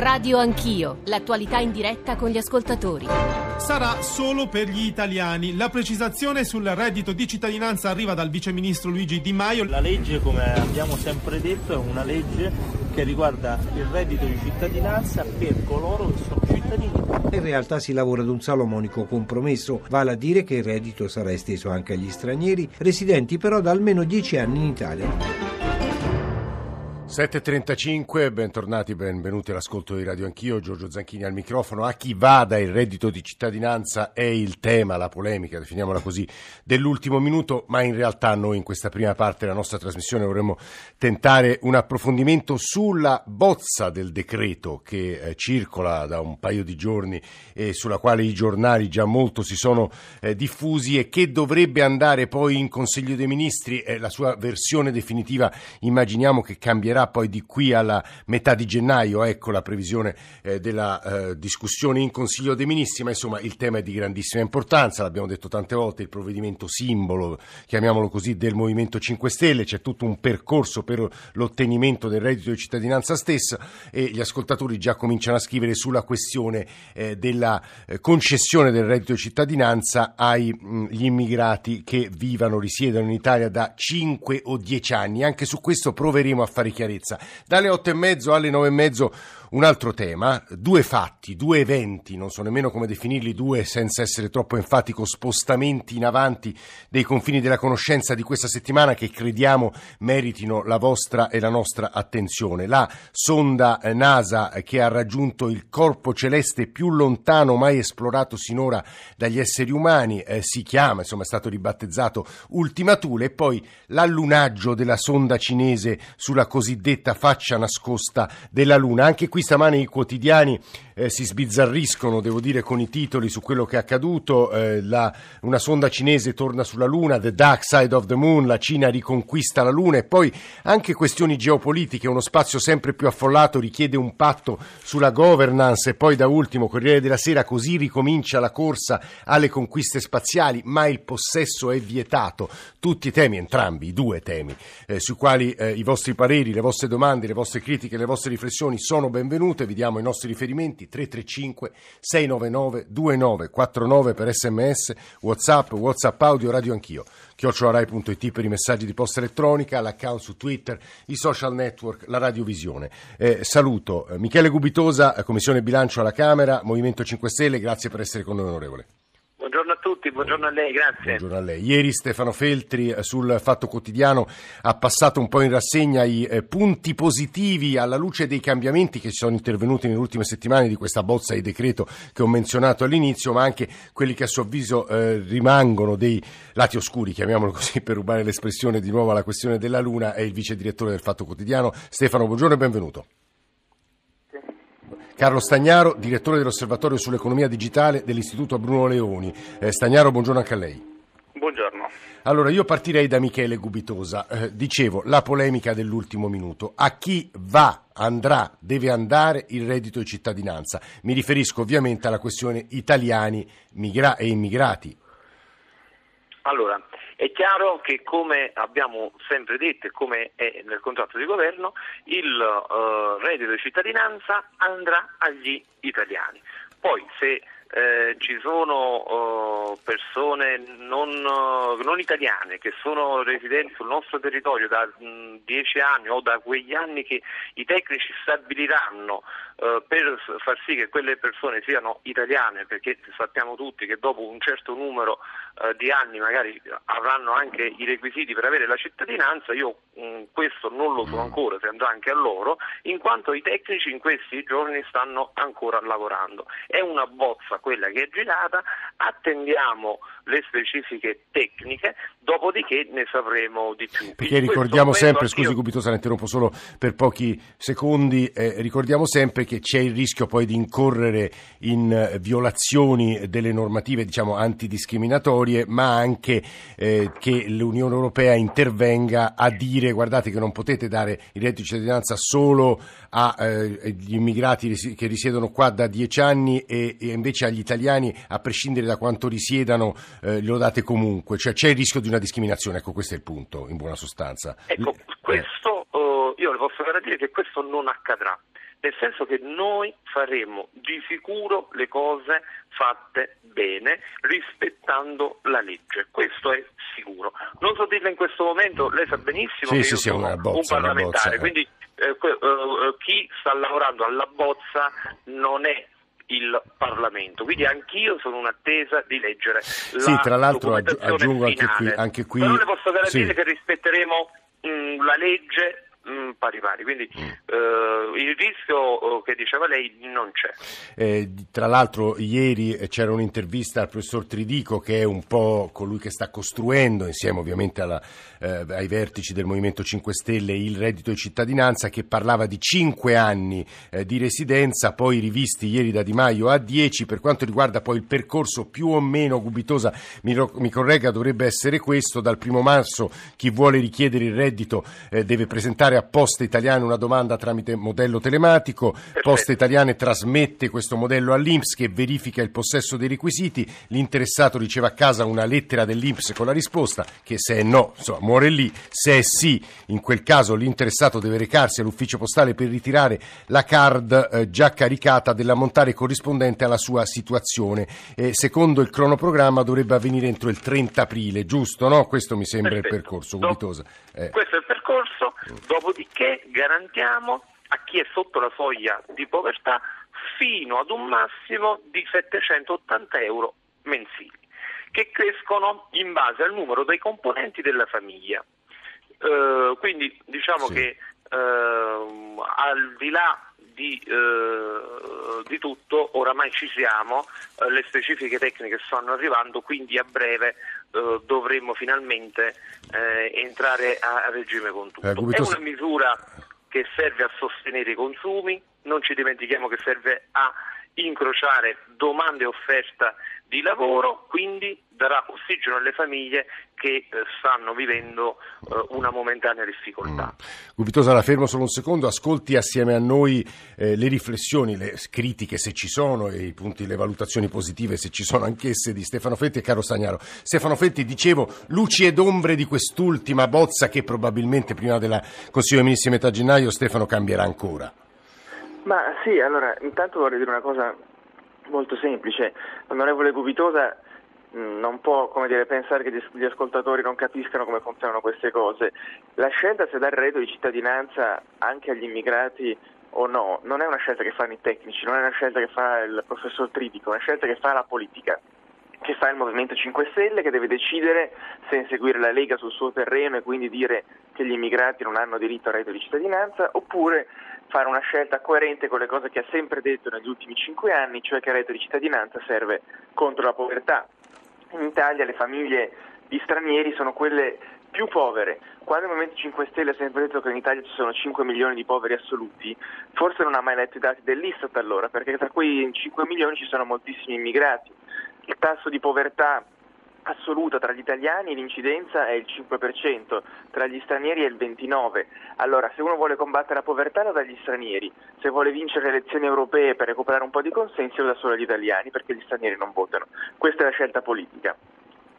Radio Anch'io, l'attualità in diretta con gli ascoltatori. Sarà solo per gli italiani. La precisazione sul reddito di cittadinanza arriva dal viceministro Luigi Di Maio. La legge, come abbiamo sempre detto, è una legge che riguarda il reddito di cittadinanza per coloro che sono cittadini. In realtà si lavora ad un salomonico compromesso, vale a dire che il reddito sarà esteso anche agli stranieri, residenti però da almeno 10 anni in Italia. 7.35, bentornati, benvenuti all'ascolto di Radio Anch'io, Giorgio Zanchini al microfono. A chi vada il reddito di cittadinanza è il tema, la polemica, definiamola così, dell'ultimo minuto, ma in realtà noi in questa prima parte della nostra trasmissione vorremmo tentare un approfondimento sulla bozza del decreto che eh, circola da un paio di giorni e sulla quale i giornali già molto si sono eh, diffusi e che dovrebbe andare poi in Consiglio dei Ministri. Eh, la sua versione definitiva immaginiamo che cambierà avverrà poi di qui alla metà di gennaio, ecco la previsione eh, della eh, discussione in Consiglio dei Ministri, ma insomma il tema è di grandissima importanza, l'abbiamo detto tante volte, il provvedimento simbolo, chiamiamolo così, del Movimento 5 Stelle, c'è tutto un percorso per l'ottenimento del reddito di cittadinanza stessa e gli ascoltatori già cominciano a scrivere sulla questione eh, della eh, concessione del reddito di cittadinanza agli immigrati che vivano, risiedono in Italia da 5 o 10 anni. Anche su questo proveremo a fare chiarezza chiarezza. Dalle otto e mezzo alle nove e mezzo un altro tema, due fatti, due eventi, non so nemmeno come definirli due senza essere troppo enfatico, spostamenti in avanti dei confini della conoscenza di questa settimana che crediamo meritino la vostra e la nostra attenzione. La sonda eh, NASA che ha raggiunto il corpo celeste più lontano mai esplorato sinora dagli esseri umani eh, si chiama, insomma è stato ribattezzato Ultima Thule e poi l'allunaggio della sonda cinese sulla cosiddetta faccia nascosta della Luna. Anche qui qui stamane i quotidiani eh, si sbizzarriscono, devo dire, con i titoli su quello che è accaduto. Eh, la, una sonda cinese torna sulla Luna, The Dark Side of the Moon, la Cina riconquista la Luna e poi anche questioni geopolitiche, uno spazio sempre più affollato richiede un patto sulla governance e poi da ultimo Corriere della Sera, così ricomincia la corsa alle conquiste spaziali, ma il possesso è vietato. Tutti i temi, entrambi, i due temi, eh, sui quali eh, i vostri pareri, le vostre domande, le vostre critiche, le vostre riflessioni sono benvenute vi diamo i nostri riferimenti 335 699 2949 per sms, whatsapp, whatsapp audio, radio anch'io, chiocciolarai.it per i messaggi di posta elettronica, l'account su Twitter, i social network, la radiovisione. Eh, saluto eh, Michele Gubitosa, Commissione Bilancio alla Camera, Movimento 5 Stelle, grazie per essere con noi onorevole. Buongiorno a tutti, buongiorno a lei, grazie. Buongiorno a lei. Ieri Stefano Feltri eh, sul Fatto Quotidiano ha passato un po' in rassegna i eh, punti positivi alla luce dei cambiamenti che sono intervenuti nelle ultime settimane di questa bozza di decreto che ho menzionato all'inizio, ma anche quelli che a suo avviso eh, rimangono dei lati oscuri, chiamiamolo così per rubare l'espressione di nuovo alla questione della Luna, è il vice direttore del Fatto Quotidiano. Stefano, buongiorno e benvenuto. Carlo Stagnaro, direttore dell'Osservatorio sull'economia digitale dell'Istituto Bruno Leoni. Eh, Stagnaro, buongiorno anche a lei. Buongiorno. Allora, io partirei da Michele Gubitosa. Eh, dicevo, la polemica dell'ultimo minuto. A chi va, andrà, deve andare il reddito di cittadinanza? Mi riferisco ovviamente alla questione italiani migra- e immigrati. Allora, è chiaro che come abbiamo sempre detto e come è nel contratto di governo, il uh, reddito di cittadinanza andrà agli italiani. Poi se eh, ci sono uh, persone non, uh, non, italiane che sono residenti sul nostro territorio da mh, dieci anni o da quegli anni che i tecnici stabiliranno uh, per far sì che quelle persone siano italiane, perché sappiamo tutti che dopo un certo numero di anni magari avranno anche i requisiti per avere la cittadinanza, io mh, questo non lo so ancora, se andrà anche a loro, in quanto i tecnici in questi giorni stanno ancora lavorando. È una bozza quella che è girata, attendiamo le specifiche tecniche, dopodiché ne sapremo di più. Perché in ricordiamo sempre, scusi io... Cubito, se interrompo solo per pochi secondi, eh, ricordiamo sempre che c'è il rischio poi di incorrere in eh, violazioni delle normative diciamo antidiscriminatorie, ma anche eh, che l'Unione Europea intervenga a dire guardate che non potete dare il reddito di cittadinanza solo agli eh, immigrati che risiedono qua da dieci anni e, e invece agli italiani, a prescindere da quanto risiedano, eh, lo date comunque, cioè c'è il rischio di una discriminazione, ecco questo è il punto in buona sostanza. Ecco, questo, uh, io le posso garantire che questo non accadrà nel senso che noi faremo di sicuro le cose fatte bene rispettando la legge, questo è sicuro. Non so dirle in questo momento, lei sa benissimo sì, che sì, sì, sono bozza, un parlamentare, bozza, eh. quindi eh, eh, chi sta lavorando alla bozza non è il Parlamento, quindi anch'io sono in attesa di leggere Sì, la tra l'altro aggiungo anche qui- anche qui- Però le posso garantire sì. che rispetteremo mh, la legge mh, pari pari, quindi Mm. eh, il rischio eh, che diceva lei non c'è. Eh, tra l'altro ieri c'era un'intervista al professor Tridico che è un po' colui che sta costruendo insieme ovviamente alla, eh, ai vertici del Movimento 5 Stelle il reddito di cittadinanza che parlava di 5 anni eh, di residenza poi rivisti ieri da Di Maio a 10 per quanto riguarda poi il percorso più o meno Gubitosa mi, ro- mi corregga dovrebbe essere questo dal primo marzo chi vuole richiedere il reddito eh, deve presentare a Poste Italiane una domanda tramite modello telematico Poste Italiane trasmette questo modello all'Inps che verifica il possesso dei requisiti, l'interessato riceve a casa una lettera dell'Inps con la risposta che se è no, insomma, muore lì, se è sì, in quel caso l'interessato deve recarsi all'ufficio postale per ritirare la card eh, già caricata dell'ammontare corrispondente alla sua situazione. Eh, secondo il cronoprogramma dovrebbe avvenire entro il 30 aprile, giusto? No? Questo mi sembra il Perfetto. percorso, Do- Gubitosa. Eh. Questo è il percorso, dopodiché garantiamo a chi è sotto la soglia di povertà fino ad un massimo di 780 euro mensili, che crescono in base al numero dei componenti della famiglia. Eh, quindi diciamo Sì. che ehm, al di là di, eh, di tutto, oramai ci siamo, eh, le specifiche tecniche stanno arrivando, quindi a breve eh, dovremmo finalmente eh, entrare a, regime con tutto. Eh, È una misura che serve a sostenere i consumi, non ci dimentichiamo che serve a incrociare domanda e offerta di lavoro, quindi darà ossigeno alle famiglie che eh, stanno vivendo eh, una momentanea difficoltà. Gubitosa, la fermo solo un secondo, ascolti assieme a noi eh, le riflessioni, le critiche se ci sono e i punti, le valutazioni positive se ci sono anch'esse di Stefano Fetti e Caro Stagnaro. Stefano Fetti, dicevo, luci ed ombre di quest'ultima bozza che probabilmente prima del Consiglio dei Ministri metà gennaio Stefano cambierà ancora. Ma sì, allora, intanto vorrei dire una cosa molto semplice. L'onorevole Gubitosa mh, non può come dire, pensare che gli, ascoltatori non capiscano come funzionano queste cose. La scelta se dare reddito di cittadinanza anche agli immigrati o no, non è una scelta che fanno i tecnici, non è una scelta che fa il professor Tridico, è una scelta che fa la politica che fa il Movimento 5 Stelle che deve decidere se inseguire la Lega sul suo terreno e quindi dire che gli immigrati non hanno diritto al reddito di cittadinanza oppure fare una scelta coerente con le cose che ha sempre detto negli ultimi cinque anni, cioè che il reddito di cittadinanza serve contro la povertà. In Italia le famiglie di stranieri sono quelle più povere. Quando il Movimento 5 Stelle ha sempre detto che in Italia ci sono 5 milioni di poveri assoluti, forse non ha mai letto i dati dell'Istat allora, perché tra quei 5 milioni ci sono moltissimi immigrati. Il tasso di povertà assoluta tra gli italiani l'incidenza è il 5%, tra gli stranieri è il 29%. Allora, se uno vuole combattere la povertà lo dà agli stranieri, se vuole vincere le elezioni europee per recuperare un po' di consensi lo dà solo agli italiani perché gli stranieri non votano. Questa è la scelta politica.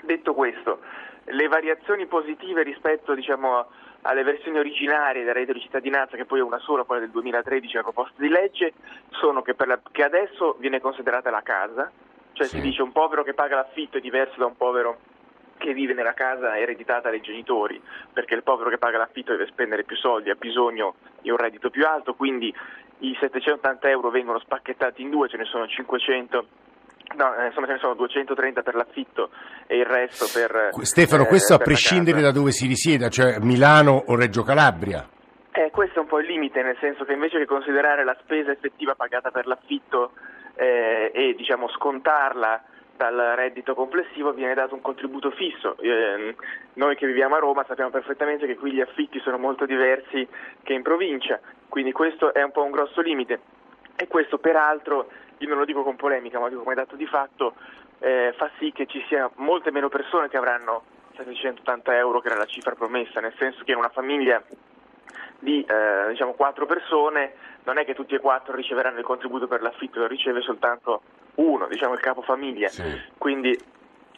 Detto questo, le variazioni positive rispetto diciamo, alle versioni originarie del reddito di cittadinanza, che poi è una sola, quella del 2013, la proposta di legge, sono che, la, che adesso viene considerata la casa, cioè Sì. si dice un povero che paga l'affitto è diverso da un povero che vive nella casa ereditata dai genitori, perché il povero che paga l'affitto deve spendere più soldi, ha bisogno di un reddito più alto, quindi i 780 euro vengono spacchettati in due, ce ne sono 500. No, eh, insomma ce ne sono 230 per l'affitto e il resto per... Stefano, eh, questo a per la prescindere da dove si risieda, cioè Milano o Reggio Calabria. Eh, questo è un po' il limite, nel senso che invece che considerare la spesa effettiva pagata per l'affitto eh, e diciamo scontarla dal reddito complessivo viene dato un contributo fisso. Eh, noi che viviamo a Roma sappiamo perfettamente che qui gli affitti sono molto diversi che in provincia, quindi questo è un po' un grosso limite e questo peraltro, io non lo dico con polemica, ma dico come dato di fatto, eh, fa sì che ci sia molte meno persone che avranno 780 euro che era la cifra promessa, nel senso che una famiglia di eh, diciamo quattro persone non è che tutti e quattro riceveranno il contributo per l'affitto, lo riceve soltanto uno, diciamo il capofamiglia. Sì. Quindi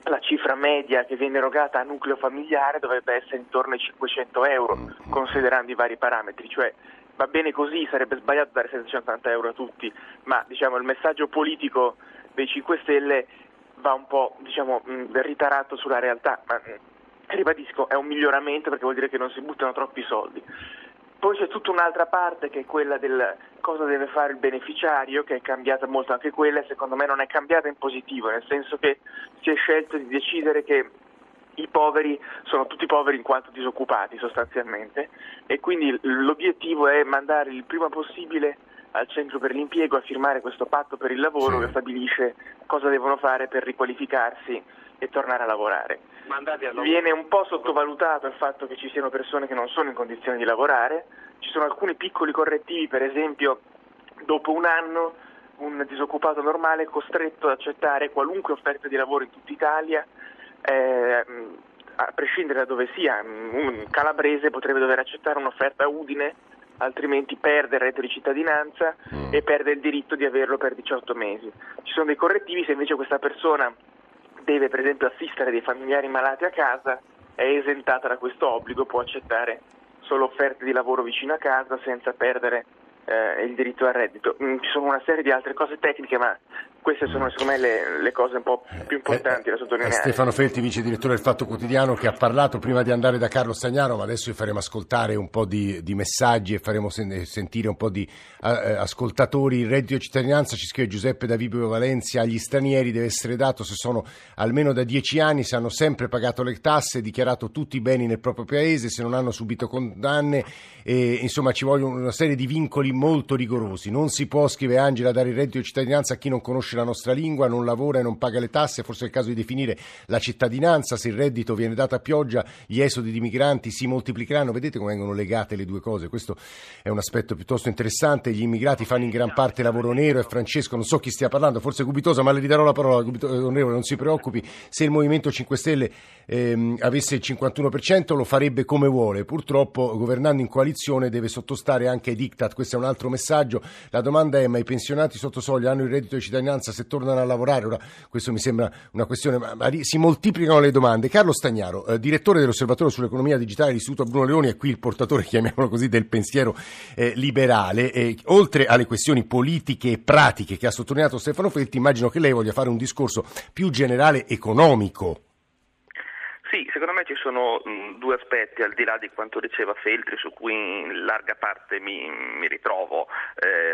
la cifra media che viene erogata a nucleo familiare dovrebbe essere intorno ai 500 euro, Mm. considerando i vari parametri, cioè va bene così, sarebbe sbagliato dare 780 euro a tutti, ma diciamo, il messaggio politico dei 5 Stelle va un po' diciamo, mh, ritarato sulla realtà, ma mh, ribadisco è un miglioramento perché vuol dire che non si buttano troppi soldi. Poi c'è tutta un'altra parte che è quella del cosa deve fare il beneficiario, che è cambiata molto anche quella e secondo me non è cambiata in positivo, nel senso che si è scelto di decidere che i poveri sono tutti poveri in quanto disoccupati sostanzialmente e quindi l'obiettivo è mandare il prima possibile al centro per l'impiego a firmare questo patto per il lavoro sì. che stabilisce cosa devono fare per riqualificarsi e tornare a lavorare. Viene un po' sottovalutato il fatto che ci siano persone che non sono in condizione di lavorare, ci sono alcuni piccoli correttivi, per esempio dopo un anno un disoccupato normale è costretto ad accettare qualunque offerta di lavoro in tutta Italia, eh, a prescindere da dove sia, un calabrese potrebbe dover accettare un'offerta a Udine, altrimenti perde il reddito di cittadinanza mm. e perde il diritto di averlo per 18 mesi. Ci sono dei correttivi se invece questa persona deve per esempio assistere dei familiari malati a casa, è esentata da questo obbligo, può accettare solo offerte di lavoro vicino a casa senza perdere eh, il diritto al reddito. Mm, ci sono una serie di altre cose tecniche, ma queste sono secondo me le, le cose un po' più importanti da sottolineare. Stefano Felti, vice direttore del Fatto Quotidiano, che ha parlato prima di andare da Carlo Stagnaro, ma adesso vi faremo ascoltare un po' di, di messaggi e faremo sen- sentire un po' di uh, ascoltatori. Il reddito di cittadinanza, ci scrive Giuseppe da Vibio Valencia, agli stranieri deve essere dato se sono almeno da dieci anni, se hanno sempre pagato le tasse, dichiarato tutti i beni nel proprio paese, se non hanno subito condanne, e, insomma ci vogliono una serie di vincoli molto rigorosi. Non si può, scrive Angela, dare il reddito di cittadinanza a chi non conosce la nostra lingua, non lavora e non paga le tasse, forse è il caso di definire la cittadinanza, se il reddito viene dato a pioggia gli esodi di migranti si moltiplicheranno, vedete come vengono legate le due cose, questo è un aspetto piuttosto interessante, gli immigrati fanno in gran parte lavoro nero. E Francesco, non so chi stia parlando, forse Gubitosa, ma le ridarò la parola, onorevole, non si preoccupi, se il Movimento 5 Stelle ehm, avesse il 51% lo farebbe come vuole, purtroppo governando in coalizione deve sottostare anche ai diktat, questo è un altro messaggio, la domanda è ma i pensionati sotto soglia hanno il reddito di cittadinanza se tornano a lavorare. Ora, questo mi sembra una questione, ma, ma si moltiplicano le domande. Carlo Stagnaro, eh, direttore dell'Osservatorio sull'economia digitale dell'Istituto Bruno Leoni, è qui il portatore, chiamiamolo così, del pensiero eh, liberale. E, oltre alle questioni politiche e pratiche che ha sottolineato Stefano Felti, immagino che lei voglia fare un discorso più generale economico. Sì, secondo me ci sono mh, due aspetti, al di là di quanto diceva Feltri, su cui in larga parte mi, mi ritrovo. Eh,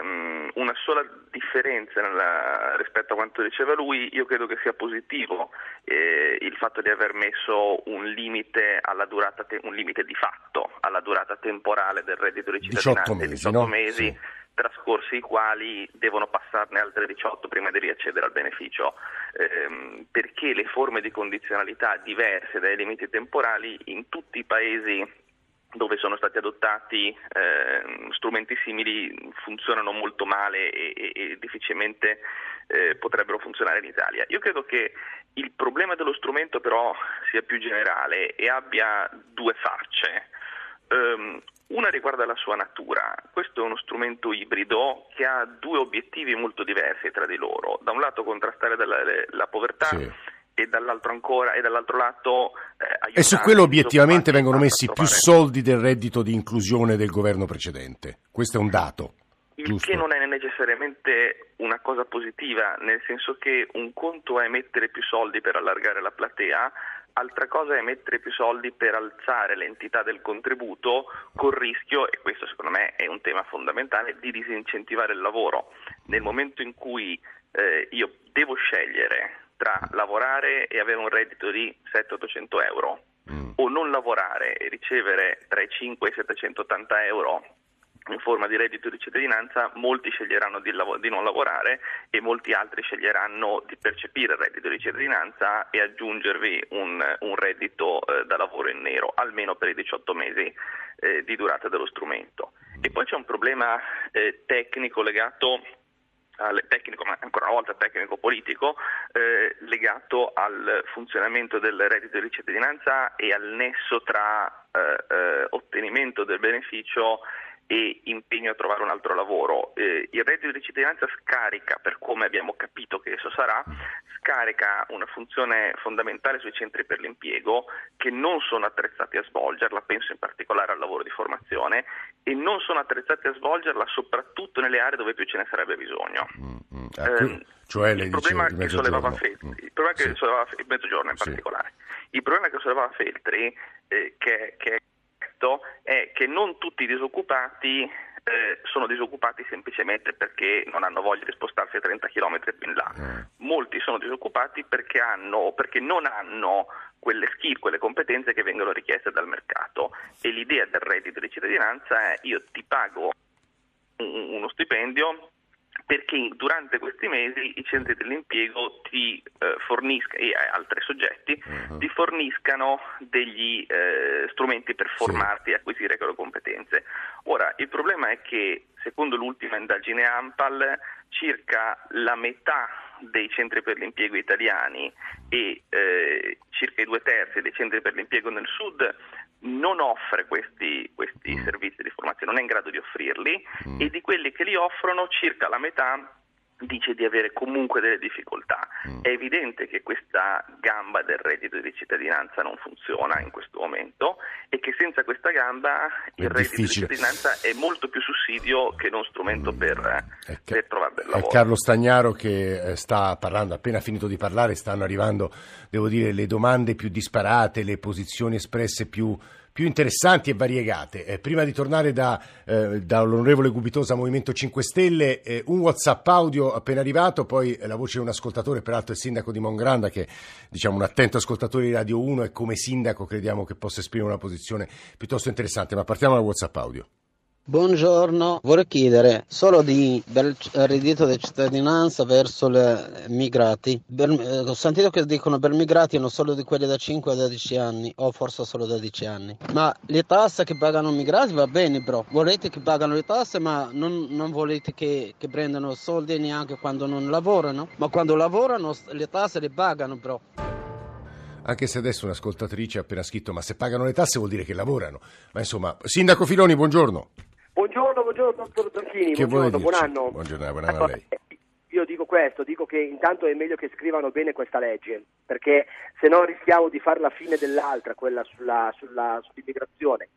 una sola differenza nella, rispetto a quanto diceva lui, io credo che sia positivo eh, il fatto di aver messo un limite, durata, un limite di fatto alla durata temporale del reddito di cittadinanza 18 mesi, 18 no? mesi sì trascorsi i quali devono passarne altre 18 prima di riaccedere al beneficio, ehm, perché le forme di condizionalità diverse dai limiti temporali in tutti i paesi dove sono stati adottati eh, strumenti simili funzionano molto male e, e, e difficilmente eh, potrebbero funzionare in Italia. Io credo che il problema dello strumento però sia più generale e abbia due facce. Um, una riguarda la sua natura. Questo è uno strumento ibrido che ha due obiettivi molto diversi tra di loro. Da un lato contrastare la, la povertà sì. e dall'altro ancora e dall'altro lato eh, E su quello obiettivamente vengono messi più soldi del reddito di inclusione del governo precedente. Questo è un dato. Il giusto? che non è necessariamente una cosa positiva, nel senso che un conto è mettere più soldi per allargare la platea, altra cosa è mettere più soldi per alzare l'entità del contributo col rischio, e questo secondo me è un tema fondamentale, di disincentivare il lavoro. Nel momento in cui eh, io devo scegliere tra lavorare e avere un reddito di 700-800 euro mm. o non lavorare e ricevere tra i 5 e i 780 euro in forma di reddito di cittadinanza, molti sceglieranno di, lav- di, non lavorare e molti altri sceglieranno di percepire il reddito di cittadinanza e aggiungervi un, un reddito eh, da lavoro in nero, almeno per i 18 mesi eh, di durata dello strumento. E poi c'è un problema eh, tecnico legato tecnico, ma ancora una volta tecnico-politico, eh, legato al funzionamento del reddito di cittadinanza e al nesso tra eh, eh, ottenimento del beneficio e impegno a trovare un altro lavoro. Eh, il reddito di cittadinanza scarica, per come abbiamo capito che esso sarà, scarica una funzione fondamentale sui centri per l'impiego che non sono attrezzati a svolgerla, penso in particolare al lavoro di formazione, e non sono attrezzati a svolgerla soprattutto nelle aree dove più ce ne sarebbe bisogno. Mm, mm. Eh, cioè il problema che sollevava Feltri, il problema che sì. sollevava il mezzogiorno in particolare, il problema che sollevava Feltri, eh, che, che è è che non tutti i disoccupati eh, sono disoccupati semplicemente perché non hanno voglia di spostarsi a 30 km più in là. Mm. Molti sono disoccupati perché, hanno, perché non hanno quelle skill, quelle competenze che vengono richieste dal mercato. E l'idea del reddito di cittadinanza è io ti pago uno stipendio perché durante questi mesi i centri dell'impiego ti eh, forniscano, e altri soggetti, uh-huh. ti forniscano degli eh, strumenti per formarti e acquisire quelle competenze. Ora, il problema è che, secondo l'ultima indagine AMPAL, circa la metà dei centri per l'impiego italiani e eh, circa i due terzi dei centri per l'impiego nel sud non offre questi, questi mm. servizi di formazione, non è in grado di offrirli mm. e di quelli che li offrono circa la metà dice di avere comunque delle difficoltà. Mm. È evidente che questa gamba del reddito di cittadinanza non funziona in questo momento e che senza questa gamba è il reddito difficile. di cittadinanza è molto più sussidio che non strumento per, mm. per trovare del lavoro. È Carlo Stagnaro che eh, sta parlando, appena finito di parlare, stanno arrivando, devo dire, le domande più disparate, le posizioni espresse più più interessanti e variegate. Eh, prima di tornare da, eh, dall'onorevole Gubitosa Movimento 5 Stelle, eh, un WhatsApp audio appena arrivato, poi la voce di un ascoltatore, peraltro il sindaco di Mongranda, che diciamo un attento ascoltatore di Radio 1 e come sindaco crediamo che possa esprimere una posizione piuttosto interessante. Ma partiamo dal WhatsApp audio. Buongiorno, vorrei chiedere solo di del reddito di cittadinanza verso i migrati. Per, eh, ho sentito che dicono per migrati non solo di quelli da 5 a 12 anni, o forse solo da 10 anni. Ma le tasse che pagano i migrati va bene, però volete che pagano le tasse, ma non, non volete che, che prendano soldi neanche quando non lavorano. Ma quando lavorano le tasse le pagano, però anche se adesso un'ascoltatrice ha appena scritto ma se pagano le tasse vuol dire che lavorano. Ma insomma, Sindaco Filoni, buongiorno. Buongiorno, buongiorno dottor Zanchini, buongiorno, buon anno. Buongiorno, buon anno a lei. Io dico questo, dico che intanto è meglio che scrivano bene questa legge, perché se no rischiamo di fare la fine dell'altra, quella sulla, sulla, sull'immigrazione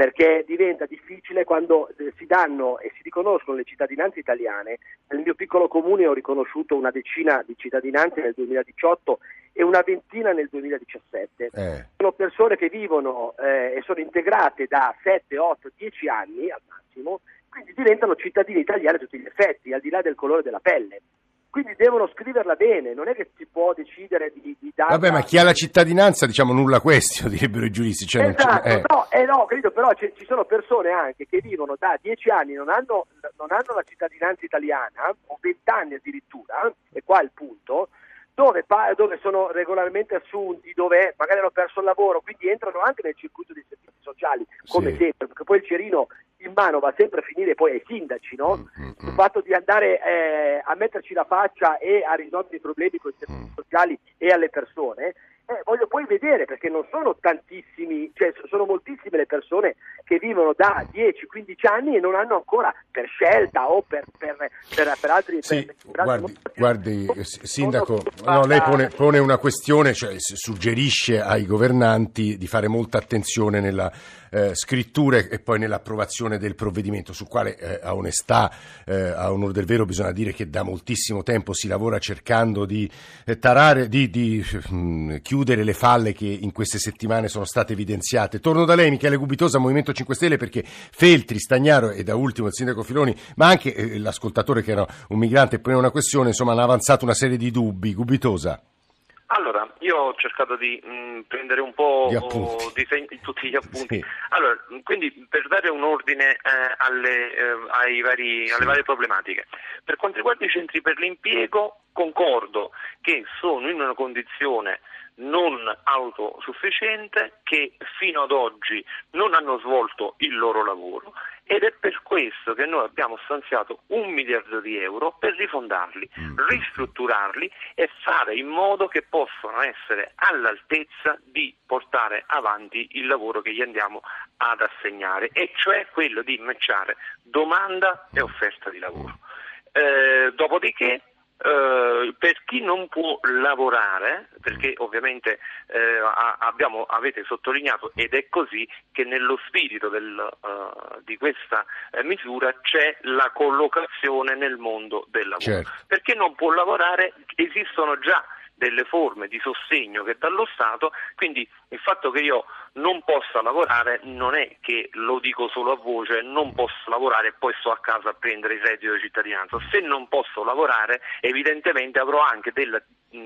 perché diventa difficile quando eh, si danno e si riconoscono le cittadinanze italiane. Nel mio piccolo comune ho riconosciuto una decina di cittadinanze nel 2018 e una ventina nel 2017. Eh. Sono persone che vivono eh, e sono integrate da 7, 8, 10 anni al massimo, quindi diventano cittadini italiani a tutti gli effetti, al di là del colore della pelle quindi devono scriverla bene, non è che si può decidere di, di dare... Vabbè, ma chi ha la cittadinanza, diciamo, nulla questo, direbbero i giuristi. Cioè esatto, eh. no, eh no, credo, però ci sono persone anche che vivono da dieci anni, non hanno, non hanno la cittadinanza italiana, o vent'anni addirittura, e qua è il punto, dove, dove, sono regolarmente assunti, dove magari hanno perso il lavoro, quindi entrano anche nel circuito dei servizi sociali, come sì. sempre, perché poi il cerino in mano va sempre a finire poi ai sindaci, no? Mm-hmm. Il fatto di andare eh, a metterci la faccia e a risolvere i problemi con i servizi mm. sociali e alle persone, eh, voglio poi vedere perché non sono tantissimi, cioè sono moltissime le persone che vivono da 10-15 anni e non hanno ancora per scelta o per, per, per, per altri... Sì, guardi, guardi, Sindaco, no, lei pone, pone, una questione, cioè suggerisce ai governanti di fare molta attenzione nella eh, scrittura e poi nell'approvazione del provvedimento, sul quale eh, a onestà, eh, a onore del vero, bisogna dire che da moltissimo tempo si lavora cercando di eh, tarare, di, di mh, mm, chiudere le falle che in queste settimane sono state evidenziate. Torno da lei, Michele Gubitosa, Movimento 5 Stelle, perché Feltri, Stagnaro e da ultimo il sindaco Filoni, ma anche eh, l'ascoltatore che era un migrante e pone una questione, insomma, hanno avanzato una serie di dubbi. Gubitosa. Allora, io ho cercato di mh, mm, prendere un po' di segni, tutti gli appunti. Sì. Allora, quindi per dare un ordine eh, alle, eh, vari, sì. alle, varie problematiche. Per quanto riguarda i centri per l'impiego, concordo che sono in una condizione non autosufficiente, che fino ad oggi non hanno svolto il loro lavoro ed è per questo che noi abbiamo stanziato un miliardo di euro per rifondarli, Mm. ristrutturarli e fare in modo che possano essere all'altezza di portare avanti il lavoro che gli andiamo ad assegnare, e cioè quello di matchare domanda e offerta di lavoro. Eh, dopodiché eh, per chi non può lavorare, perché ovviamente eh, abbiamo- avete sottolineato ed è così che nello spirito del, eh, di questa eh, misura c'è la collocazione nel mondo del lavoro. Certo. Per chi non può lavorare esistono già delle forme di sostegno che dallo Stato, quindi il fatto che io non possa lavorare non è che lo dico solo a voce, non posso lavorare e poi sto a casa a prendere il reddito di cittadinanza. Se non posso lavorare evidentemente avrò anche della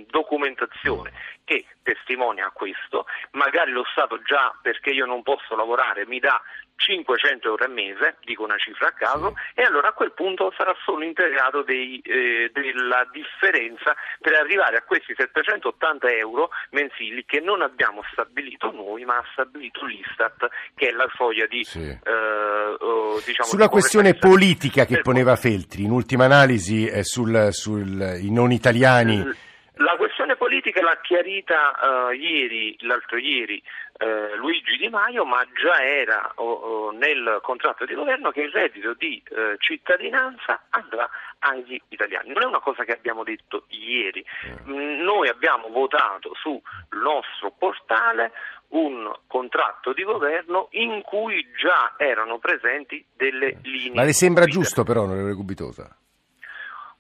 documentazione che testimonia questo, magari lo Stato già perché io non posso lavorare mi dà 500 euro al mese, dico una cifra a caso, e allora a quel punto sarà solo integrato dei, eh, della differenza per arrivare a questi 780 euro mensili che non abbiamo stabilito noi, ma ha stabilito l'Istat, che è la soglia di Sì. eh, oh, diciamo, Sulla di questione politica che poneva Feltri, in ultima analisi eh, sul, sul- i non italiani. La questione politica l'ha chiarita eh, ieri, l'altro ieri, eh, Luigi Di Maio, ma già era oh, oh, nel contratto di governo che il reddito di eh, cittadinanza andrà agli italiani. Non è una cosa che abbiamo detto ieri. Mm, Noi abbiamo votato sul nostro portale un contratto di governo in cui già erano presenti delle linee. Ma le sembra giusto però, onorevole Gubitosa?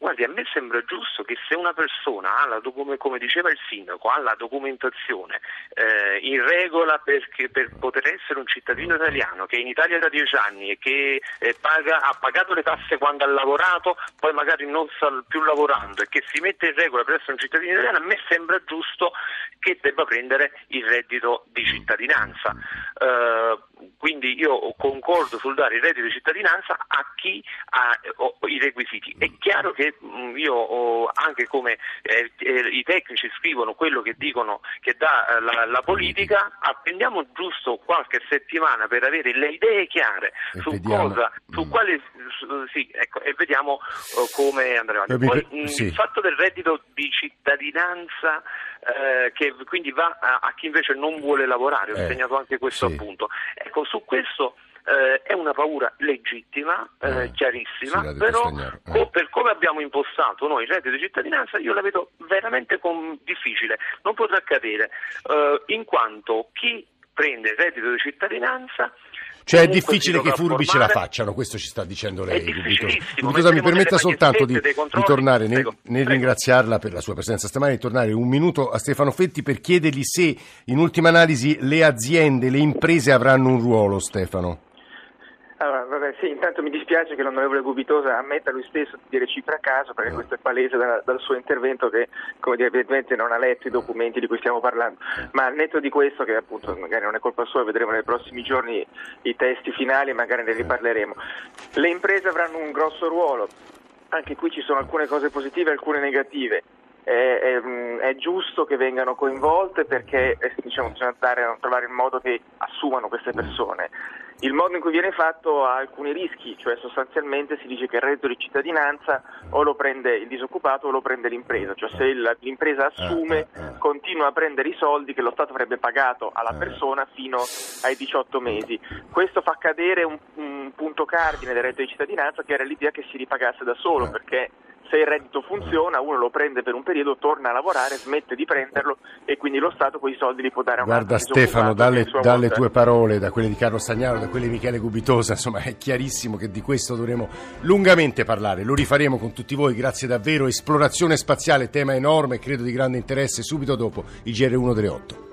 Guardi, a me sembra giusto che se una persona ha la come diceva il sindaco, ha la documentazione eh, in regola perché- per poter essere un cittadino italiano che è in Italia da dieci anni e che eh, paga- ha pagato le tasse quando ha lavorato, poi magari non sta più lavorando e che si mette in regola per essere un cittadino italiano, a me sembra giusto che debba prendere il reddito di cittadinanza. Eh, quindi io concordo sul dare il reddito di cittadinanza a chi ha i requisiti. È chiaro che mh, io ho- anche come eh, eh, i tecnici scrivono quello che dicono che dà la, la politica, attendiamo giusto qualche settimana per avere le idee chiare E su vediamo. cosa, su Mm. quale su- sì, ecco, e vediamo eh, come andrà avanti. Poi, mh, sì. Il fatto del reddito di cittadinanza eh, che quindi va a, a chi invece non vuole lavorare, ho Eh, segnato anche questo sì. appunto. Ecco, su questo eh, è una paura legittima, eh, Eh, chiarissima, sì, però eh. co- per come abbiamo impostato noi il reddito di cittadinanza io la vedo veramente com- difficile, non potrà accadere, in quanto chi prende il reddito di cittadinanza Cioè è difficile che i furbi ce la facciano, questo ci sta dicendo lei. Gubitosa. Gubitosa, mi permetta soltanto di, di tornare nel, nel ringraziarla per la sua presenza stamani e tornare un minuto a Stefano Fetti per chiedergli se in ultima analisi le aziende, le imprese avranno un ruolo, Stefano. Allora, vabbè, sì, intanto mi dispiace che l'onorevole Gubitosa ammetta lui stesso di dire cifre a caso, perché questo è palese da- dal suo intervento che, come dire, evidentemente non ha letto i documenti di cui stiamo parlando. Ma al netto di questo, che appunto magari non è colpa sua, vedremo nei prossimi giorni i testi finali e magari ne riparleremo. Le imprese avranno un grosso ruolo, anche qui ci sono alcune cose positive e alcune negative. È, è, mm, è giusto che vengano coinvolte perché eh, diciamo, bisogna dare- trovare il modo che assumano queste persone. Il modo in cui viene fatto ha alcuni rischi, cioè sostanzialmente si dice che il reddito di cittadinanza o lo prende il disoccupato o lo prende l'impresa, cioè se l'impresa assume eh, eh. continua a prendere i soldi che lo Stato avrebbe pagato alla Eh. persona fino ai 18 mesi. Questo fa cadere un, un punto cardine del reddito di cittadinanza che era l'idea che si ripagasse da solo, Eh. perché se il reddito funziona uno lo prende per un periodo, torna a lavorare, smette di prenderlo e quindi lo Stato quei soldi li può dare a un Guarda Stefano, dalle, dalle tue parole, da quelle di Carlo Stagnaro, da quelle di Michele Gubitosa, insomma è chiarissimo che di questo dovremo lungamente parlare. Lo rifaremo con tutti voi, grazie davvero. Esplorazione spaziale, tema enorme, credo di grande interesse, subito dopo il GR1 delle 8.